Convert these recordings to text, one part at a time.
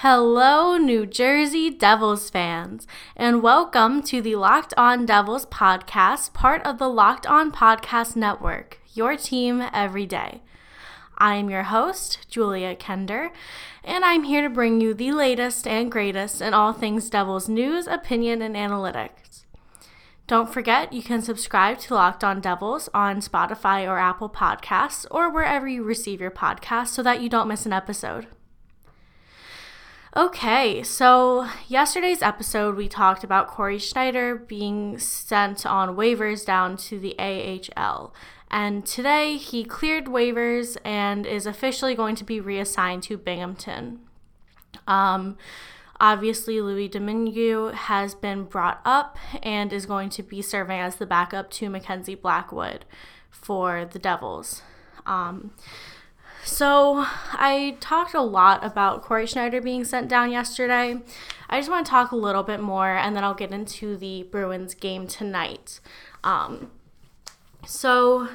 Hello, New Jersey Devils fans, and welcome to the Locked On Devils podcast, part of the Locked On Podcast Network, your team every day. I am your host, Julia Kender, and I'm here to bring you the latest and greatest in all things Devils news, opinion, and analytics. Don't forget, you can subscribe to Locked On Devils on Spotify or Apple Podcasts or wherever you receive your podcasts so that you don't miss an episode. Okay, so yesterday's episode we talked about Cory Schneider being sent on waivers down to the AHL. And today he cleared waivers and is officially going to be reassigned to Binghamton. Um, obviously, Louis Domingue has been brought up and is going to be serving as the backup to Mackenzie Blackwood for the Devils. Um, so, I talked a lot about Cory Schneider being sent down yesterday. I just want to talk a little bit more and then I'll get into the Bruins game tonight. Um, so,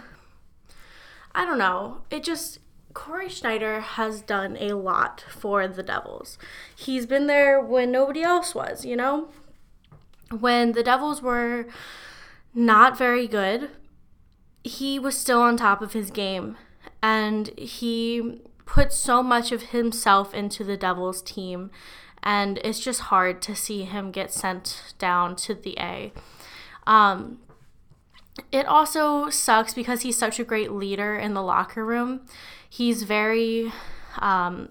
I don't know. It just, Cory Schneider has done a lot for the Devils. He's been there when nobody else was, you know? When the Devils were not very good, he was still on top of his game and he put so much of himself into the Devils team and it's just hard to see him get sent down to the A. Um, it also sucks because he's such a great leader in the locker room. He's very um,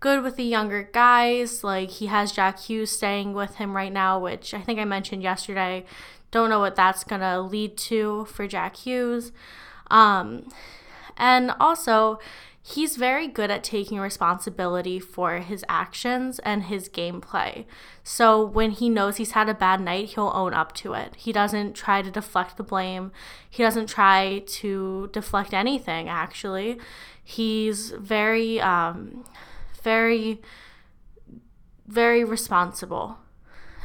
good with the younger guys. Like he has Jack Hughes staying with him right now, which I think I mentioned yesterday. Don't know what that's gonna lead to for Jack Hughes. Um, and also, he's very good at taking responsibility for his actions and his gameplay. So when he knows he's had a bad night, he'll own up to it. He doesn't try to deflect the blame. He doesn't try to deflect anything, actually. He's very, um, very, very responsible.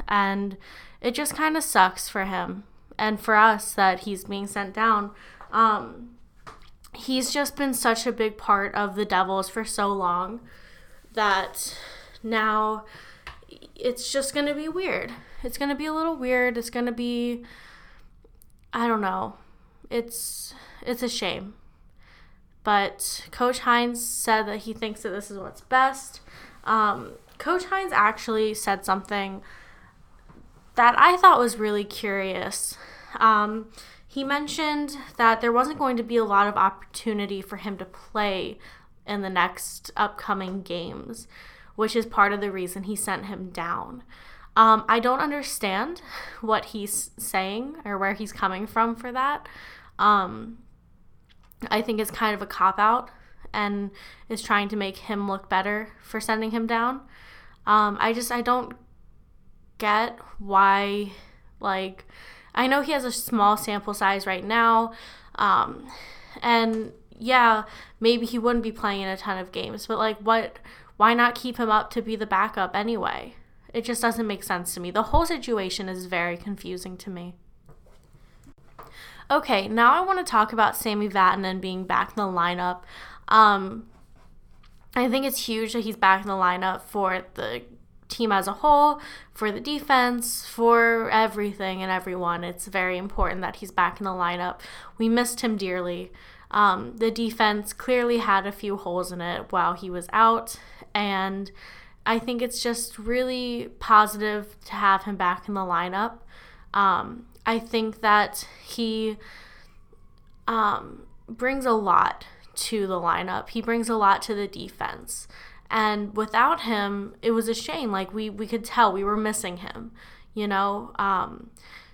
And it just kind of sucks for him and for us that he's being sent down. Um, he's just been such a big part of the Devils for so long that now it's just going to be weird. It's going to be a little weird. It's going to be I don't know. It's it's a shame. But Coach Hynes said that he thinks that this is what's best. Um, Coach Hynes actually said something that I thought was really curious. Um, he mentioned that there wasn't going to be a lot of opportunity for him to play in the next upcoming games, which is part of the reason he sent him down. Um, I don't understand what he's saying or where he's coming from for that. Um, I think it's kind of a cop out and is trying to make him look better for sending him down. Um, I just, I don't get why, like, I know he has a small sample size right now. Um, and yeah, maybe he wouldn't be playing in a ton of games, but like, what? Why not keep him up to be the backup anyway? It just doesn't make sense to me. The whole situation is very confusing to me. Okay, now I want to talk about Sami Vatanen being back in the lineup. Um, I think it's huge that he's back in the lineup for the team as a whole, for the defense, for everything and everyone. It's very important that he's back in the lineup. We missed him dearly. Um, the defense clearly had a few holes in it while he was out, and I think it's just really positive to have him back in the lineup. Um, I think that he um, brings a lot to the lineup. He brings a lot to the defense. And without him, it was a shame. Like we we could tell we were missing him, you know. Um,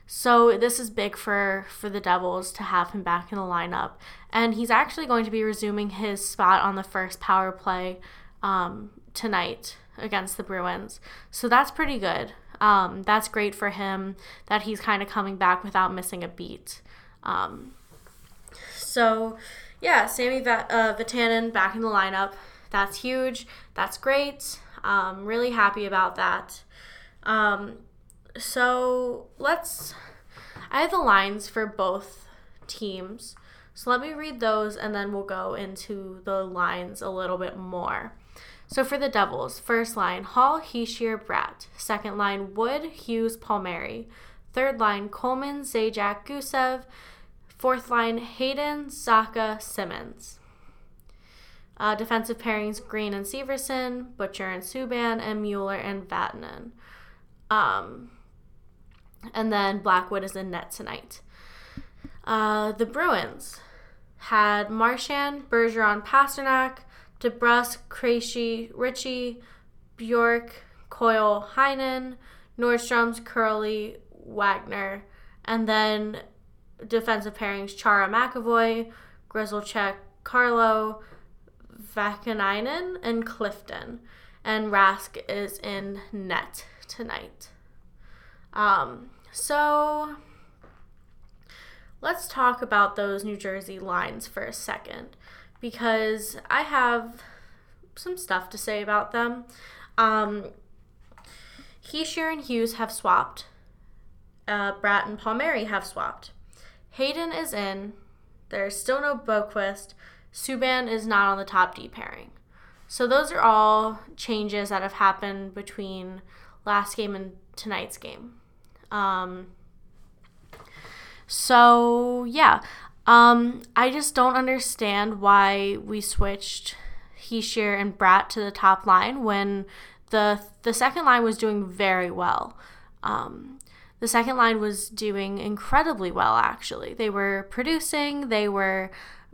so this is big for for the Devils to have him back in the lineup, and he's actually going to be resuming his spot on the first power play um, tonight against the Bruins. So that's pretty good. Um, that's great for him that he's kind of coming back without missing a beat. Um, so, yeah, Sami uh, Vatanen back in the lineup. That's huge. That's great. I'm really happy about that. Um, so let's. I have the lines for both teams. So let me read those and then we'll go into the lines a little bit more. So for the Devils, first line Hall, Hischier, Bratt. Second line Wood, Hughes, Palmieri. Third line Coleman, Zajac, Gusev. Fourth line Hayden, Zacha, Simmonds. Uh, defensive pairings Greene and Severson, Butcher and Subban, and Mueller and Vatanen. Um, and then Blackwood is in net tonight. Uh, the Bruins had Marchand, Bergeron, Pastrnak, DeBrusk, Krejci, Ritchie, Bjork, Coyle, Heinen, Nordstrom's, Kuraly, Wagner, and then defensive pairings Chara McAvoy, Grzelcyk, Carlo, Vaakanainen, and Clifton. And Rask is in net tonight. Um, so let's talk about those New Jersey lines for a second because I have some stuff to say about them. Um, and Hughes have swapped. Uh, Bratt and Palmieri have swapped. Hayden is in. There's still no Boqvist. Subban is not on the top D pairing. So those are all changes that have happened between last game and tonight's game. Um, so yeah, um, I just don't understand why we switched Hischier and Bratt to the top line when the the second line was doing very well. Um, the second line was doing incredibly well actually. They were producing, they were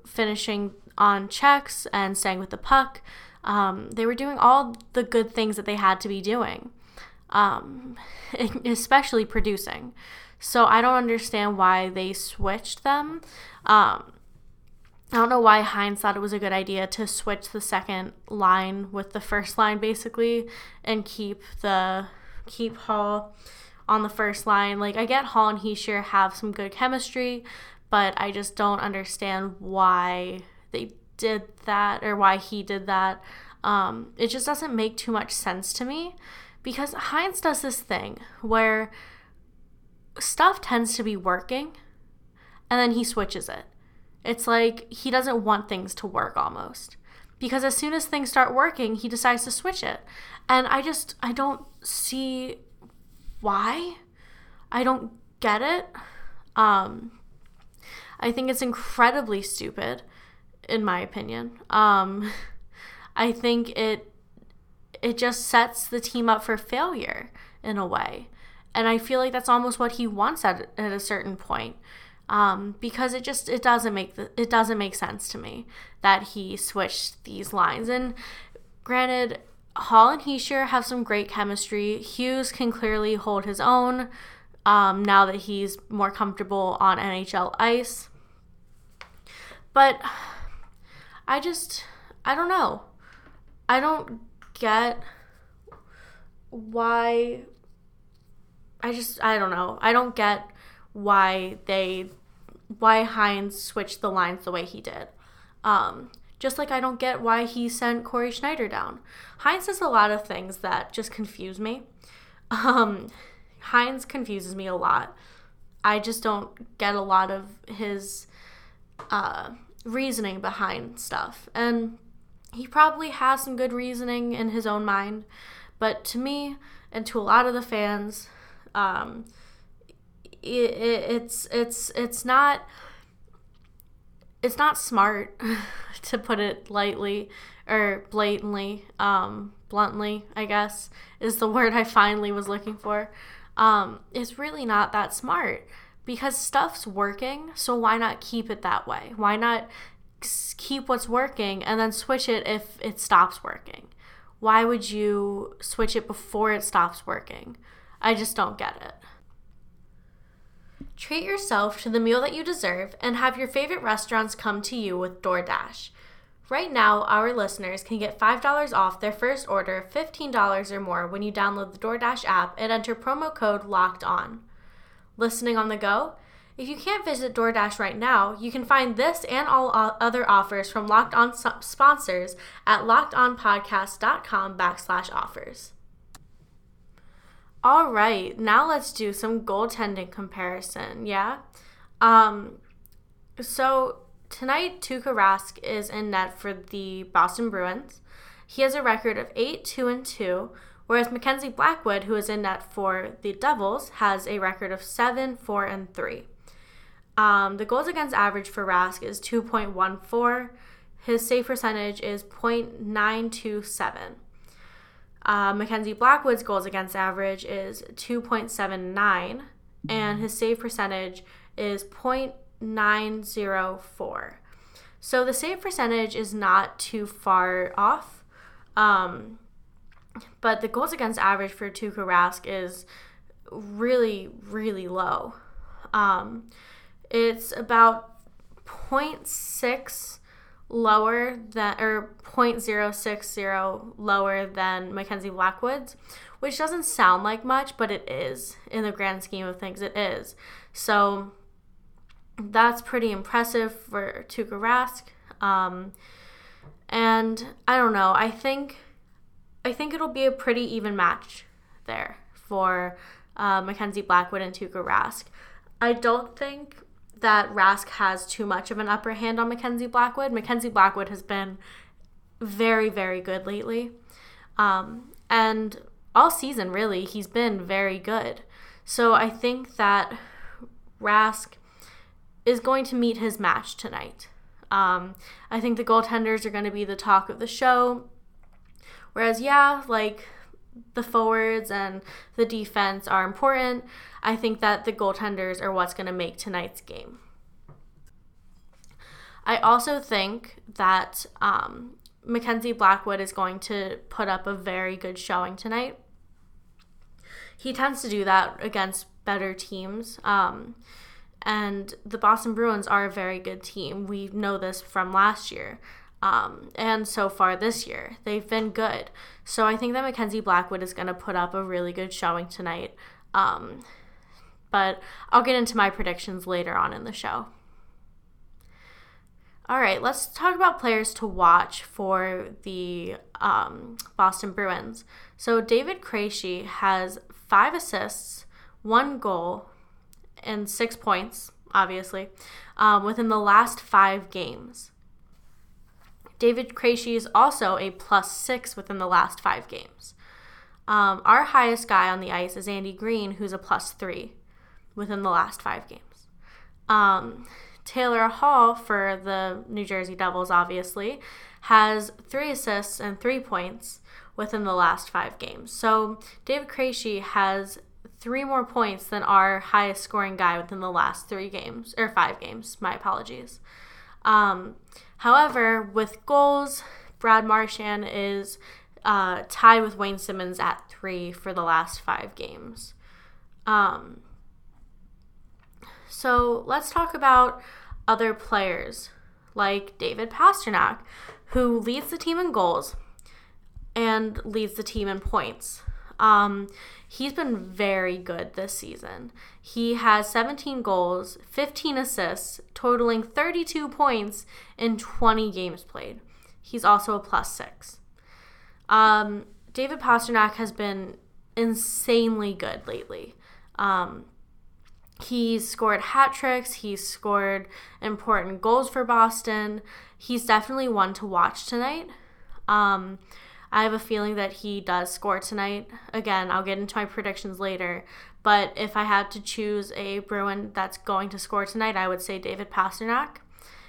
finishing on checks and staying with the puck. Um, they were doing all the good things that they had to be doing, um, especially producing. So I don't understand why they switched them. Um, I don't know why Hynes thought it was a good idea to switch the second line with the first line basically and keep the keep Hall on the first line. Like I get Hall and Hischier have some good chemistry, but I just don't understand why they did that or why he did that. Um, it just doesn't make too much sense to me because Hynes does this thing where stuff tends to be working and then he switches it. It's like he doesn't want things to work almost. Because as soon as things start working, he decides to switch it. And I just I don't see why. I don't get it. Um I think it's incredibly stupid in my opinion. Um I think it it just sets the team up for failure in a way. And I feel like that's almost what he wants at, at a certain point um, because it just it doesn't make the, it doesn't make sense to me that he switched these lines. And granted, Hall and Hischier have some great chemistry. Hughes can clearly hold his own um, now that he's more comfortable on NHL ice. But I just I don't know. I don't get why I just I don't know. I don't get why they why Hynes switched the lines the way he did. Um, just like I don't get why he sent Cory Schneider down. Hynes says a lot of things that just confuse me. Um, Hynes confuses me a lot. I just don't get a lot of his uh, reasoning behind stuff. And he probably has some good reasoning in his own mind. But to me and to a lot of the fans, um, it, it, it's it's it's not it's not smart to put it lightly or blatantly um, bluntly i guess is the word i finally was looking for um, it's really not that smart because stuff's working so why not keep it that way why not keep what's working and then switch it if it stops working why would you switch it before it stops working i just don't get it Treat yourself to the meal that you deserve and have your favorite restaurants come to you with DoorDash. Right now, our listeners can get $5 off their first order of $15 or more when you download the DoorDash app and enter promo code LOCKED ON. Listening on the go? If you can't visit DoorDash right now, you can find this and all other offers from Locked On sponsors at lockedonpodcast.com backslash offers. All right, now let's do some goaltending comparison. Yeah. Um, so tonight, Tuukka Rask is in net for the Boston Bruins, He has a record of 8 2 and 2, whereas Mackenzie Blackwood, who is in net for the Devils, has a record of 7 4 and 3. Um, the goals against average for Rask is 2.14. His save percentage is 0.927. Uh, Mackenzie Blackwood's goals against average is 2.79, and his save percentage is 0.904. So the save percentage is not too far off. Um, but the goals against average for Tuukka Rask is really, really low. Um, it's about 0.6 lower than, or 0.060 lower than Mackenzie Blackwood's, which doesn't sound like much, but it is. In the grand scheme of things, it is. So that's pretty impressive for Tuukka Rask. Um, and I don't know. I think I think it'll be a pretty even match there for uh, Mackenzie Blackwood and Tuukka Rask. I don't think that Rask has too much of an upper hand on Mackenzie Blackwood. Mackenzie Blackwood has been very, very good lately. Um, and all season, really, he's been very good. So I think that Rask is going to meet his match tonight. Um, I think the goaltenders are going to be the talk of the show. Whereas, yeah, like the forwards and the defense are important. I think that the goaltenders are what's going to make tonight's game. I also think that um, Mackenzie Blackwood is going to put up a very good showing tonight. He tends to do that against better teams. Um, and the Boston Bruins are a very good team. We know this from last year. Um, and so far this year, they've been good. So I think that Mackenzie Blackwood is going to put up a really good showing tonight. Um, but I'll get into my predictions later on in the show. All right, let's talk about players to watch for the um, Boston Bruins. So David Krejci has five assists, one goal, and six points, obviously, um, within the last five games. David Krejci is also a plus six within the last five games. Um, our highest guy on the ice is Andy Greene, who's a plus three within the last five games. Um, Taylor Hall for the New Jersey Devils, obviously, has three assists and three points within the last five games. So David Krejci has three more points than our highest scoring guy within the last three games or five games. My apologies. Um, however, with goals, Brad Marchand is uh, tied with Wayne Simmonds at three for the last five games. Um, so let's talk about other players like David Pastrnak, who leads the team in goals and leads the team in points. Um, he's been very good this season. He has 17 goals, 15 assists, totaling 32 points in 20 games played. He's also a plus six. Um, David Pastrnak has been insanely good lately. Um, he's scored hat tricks, he's scored important goals for Boston. He's definitely one to watch tonight. Um, I have a feeling that he does score tonight. Again, I'll get into my predictions later. But if I had to choose a Bruin that's going to score tonight, I would say David Pastrnak.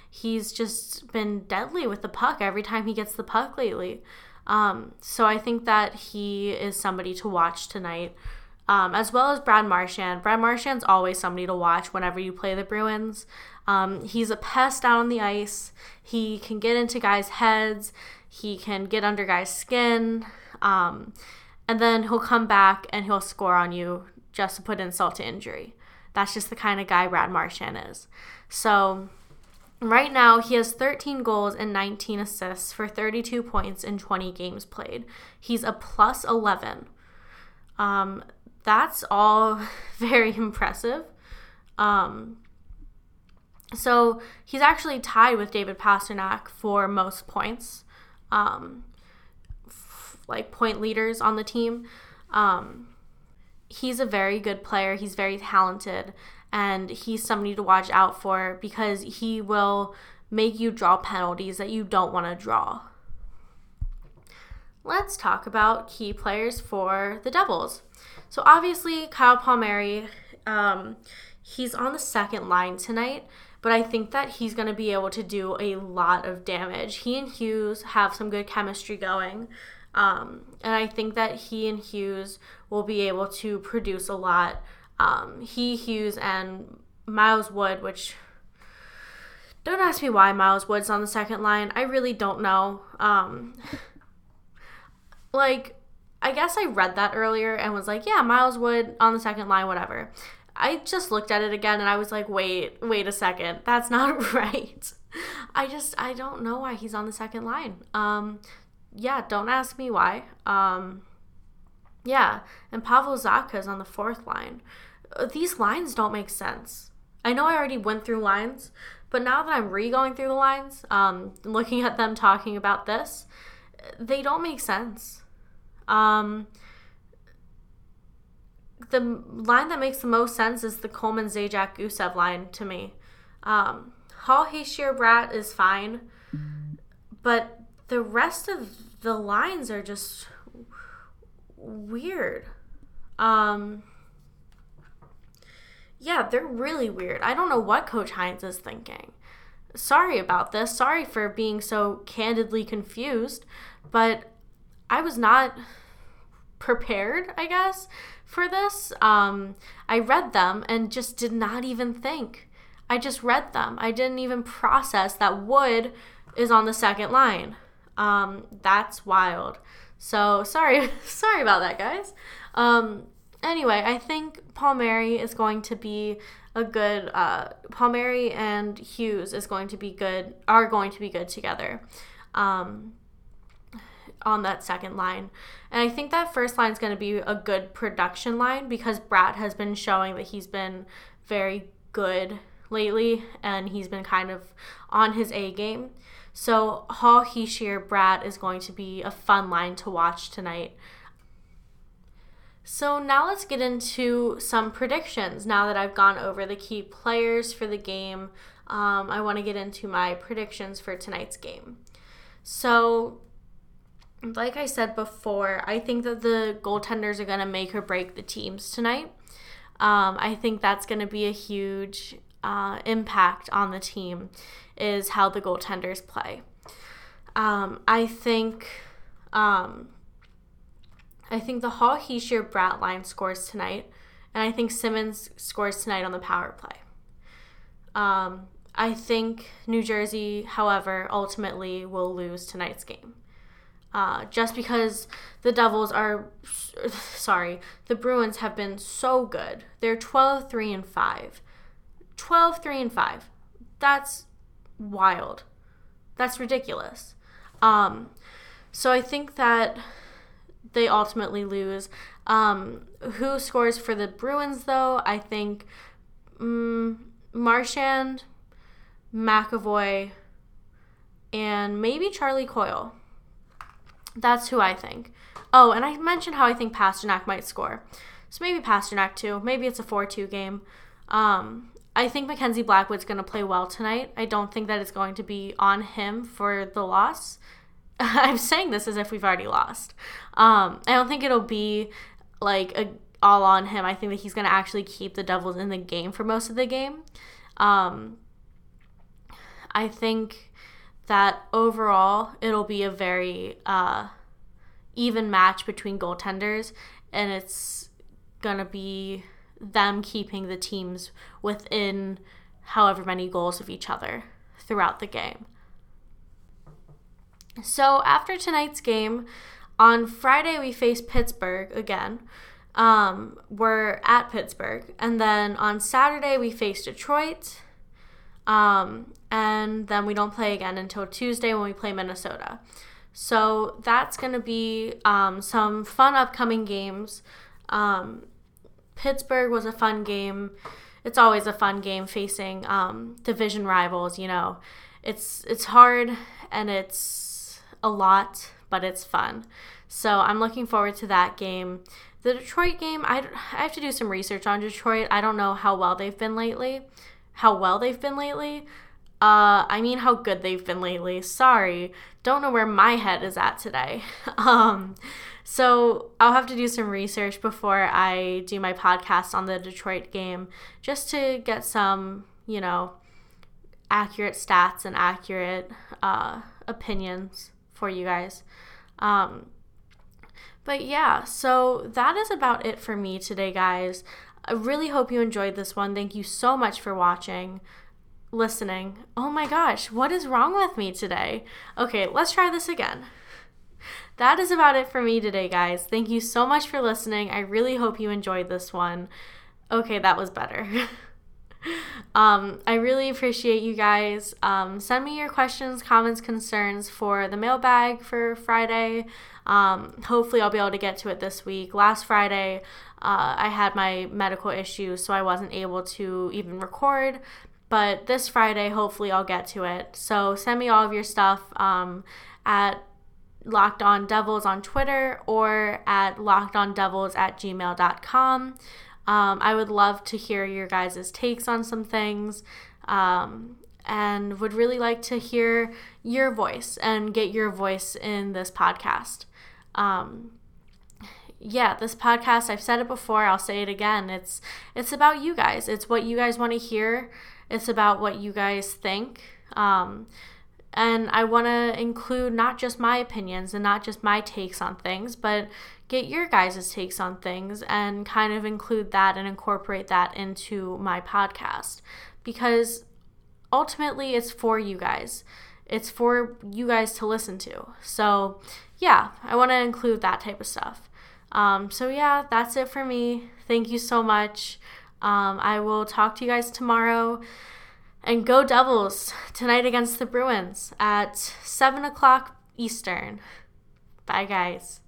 He's just been deadly with the puck every time he gets the puck lately. Um, so I think that he is somebody to watch tonight, um, as well as Brad Marchand. Brad Marchand's always somebody to watch whenever you play the Bruins. Um, he's a pest out on the ice. He can get into guys' heads. He can get under guys' skin. Um, and then he'll come back and he'll score on you just to put insult to injury. That's just the kind of guy Brad Marchand is. So right now he has 13 goals and 19 assists for 32 points in 20 games played. He's a plus 11. Um, that's all very impressive. Um, so he's actually tied with David Pastrnak for most points um, f- like point leaders on the team. Um, he's a very good player. He's very talented, and he's somebody to watch out for because he will make you draw penalties that you don't want to draw. let's talk about key players for the Devils. So obviously, Kyle Palmieri, um, he's on the second line tonight, but I think that he's going to be able to do a lot of damage. He and Hughes have some good chemistry going. Um, and I think that he and Hughes will be able to produce a lot. Um, he, Hughes, and Miles Wood, which don't ask me why Miles Wood's on the second line. I really don't know. Um, like, I guess I read that earlier and was like, yeah, Miles Wood on the second line, whatever. I just looked at it again and I was like, wait, wait a second. That's not right. I just, I don't know why he's on the second line. Um, yeah, don't ask me why. Um, yeah, and Pavel Zacha is on the fourth line. Uh, these lines don't make sense. I know I already went through lines, but now that I'm re going through the lines, um, looking at them talking about this, they don't make sense. Um, the line that makes the most sense is the Coleman Zajac Gusev line to me. Um, Hall Hischier Bratt is fine, but the rest of the lines are just weird. Um, yeah, they're really weird. I don't know what Coach Hynes is thinking. Sorry about this. Sorry for being so candidly confused, but I was not prepared, I guess, for this. Um, I read them and just did not even think. I just read them. I didn't even process that Wood is on the second line. Um, that's wild. So sorry, sorry about that, guys. Um, anyway, I think Palmieri is going to be a good. Uh, Palmieri and Hughes is going to be good. Are going to be good together. Um, on that second line. And I think that first line is going to be a good production line because Bratt has been showing that he's been very good lately and he's been kind of on his A game. So Hall, Hischier, Bratt is going to be a fun line to watch tonight. So now let's get into some predictions. Now that I've gone over the key players for the game, um, I want to get into my predictions for tonight's game. So like I said before, I think that the goaltenders are going to make or break the teams tonight. Um, I think that's going to be a huge uh, impact on the team, is how the goaltenders play. Um, I think, um, I think the Hall Hischier Bratt line scores tonight, and I think Simmonds scores tonight on the power play. Um, I think New Jersey, however, ultimately will lose tonight's game. Uh, just because the Devils are, sorry, the Bruins have been so good. They're 12 3 and 5. 12 3 and 5. That's wild. That's ridiculous. Um, so I think that they ultimately lose. Um, who scores for the Bruins, though? I think um, Marchand, McAvoy, and maybe Charlie Coyle. That's who I think. Oh, and I mentioned how I think Pastrnak might score. So maybe Pastrnak too. Maybe it's a 4 2 game. Um, I think Mackenzie Blackwood's going to play well tonight. I don't think that it's going to be on him for the loss. I'm saying this as if we've already lost. Um, I don't think it'll be like a, all on him. I think that he's going to actually keep the Devils in the game for most of the game. Um, I think that overall it'll be a very uh, even match between goaltenders, and it's gonna be them keeping the teams within however many goals of each other throughout the game. So after tonight's game, on Friday we face Pittsburgh again. Um, we're at Pittsburgh, and then on Saturday we face Detroit. Um, and then we don't play again until Tuesday when we play Minnesota. So that's going to be um, some fun upcoming games. Um, Pittsburgh was a fun game. It's always a fun game facing um, division rivals. You know, it's it's hard and it's a lot, but it's fun. So I'm looking forward to that game. The Detroit game, I, I have to do some research on Detroit. I don't know how well they've been lately how well they've been lately. Uh, I mean how good they've been lately. Sorry, don't know where my head is at today. um, so I'll have to do some research before I do my podcast on the Detroit game, just to get some, you know, accurate stats and accurate uh, opinions for you guys. Um, but yeah, so that is about it for me today, guys. I really hope you enjoyed this one. Thank you so much for watching, listening. Oh my gosh, what is wrong with me today? Okay, let's try this again. That is about it for me today, guys. Thank you so much for listening. I really hope you enjoyed this one. Okay, that was better. Um, I really appreciate you guys. Um, send me your questions, comments, concerns for the mailbag for Friday. Um, hopefully, I'll be able to get to it this week. Last Friday, uh, I had my medical issues, so I wasn't able to even record. But this Friday, hopefully, I'll get to it. So send me all of your stuff um, at Locked On Devils on Twitter or at lockedondevils at gmail.com. Um, I would love to hear your guys' takes on some things um, and would really like to hear your voice and get your voice in this podcast. Um, yeah, this podcast, I've said it before, I'll say it again. It's it's about you guys. It's what you guys want to hear. It's about what you guys think. Um, and I want to include not just my opinions and not just my takes on things, but get your guys' takes on things and kind of include that and incorporate that into my podcast because ultimately it's for you guys. It's for you guys to listen to. So, yeah, I want to include that type of stuff. Um, so, yeah, that's it for me. Thank you so much. Um, I will talk to you guys tomorrow. And go Devils tonight against the Bruins at 7 o'clock Eastern. Bye, guys.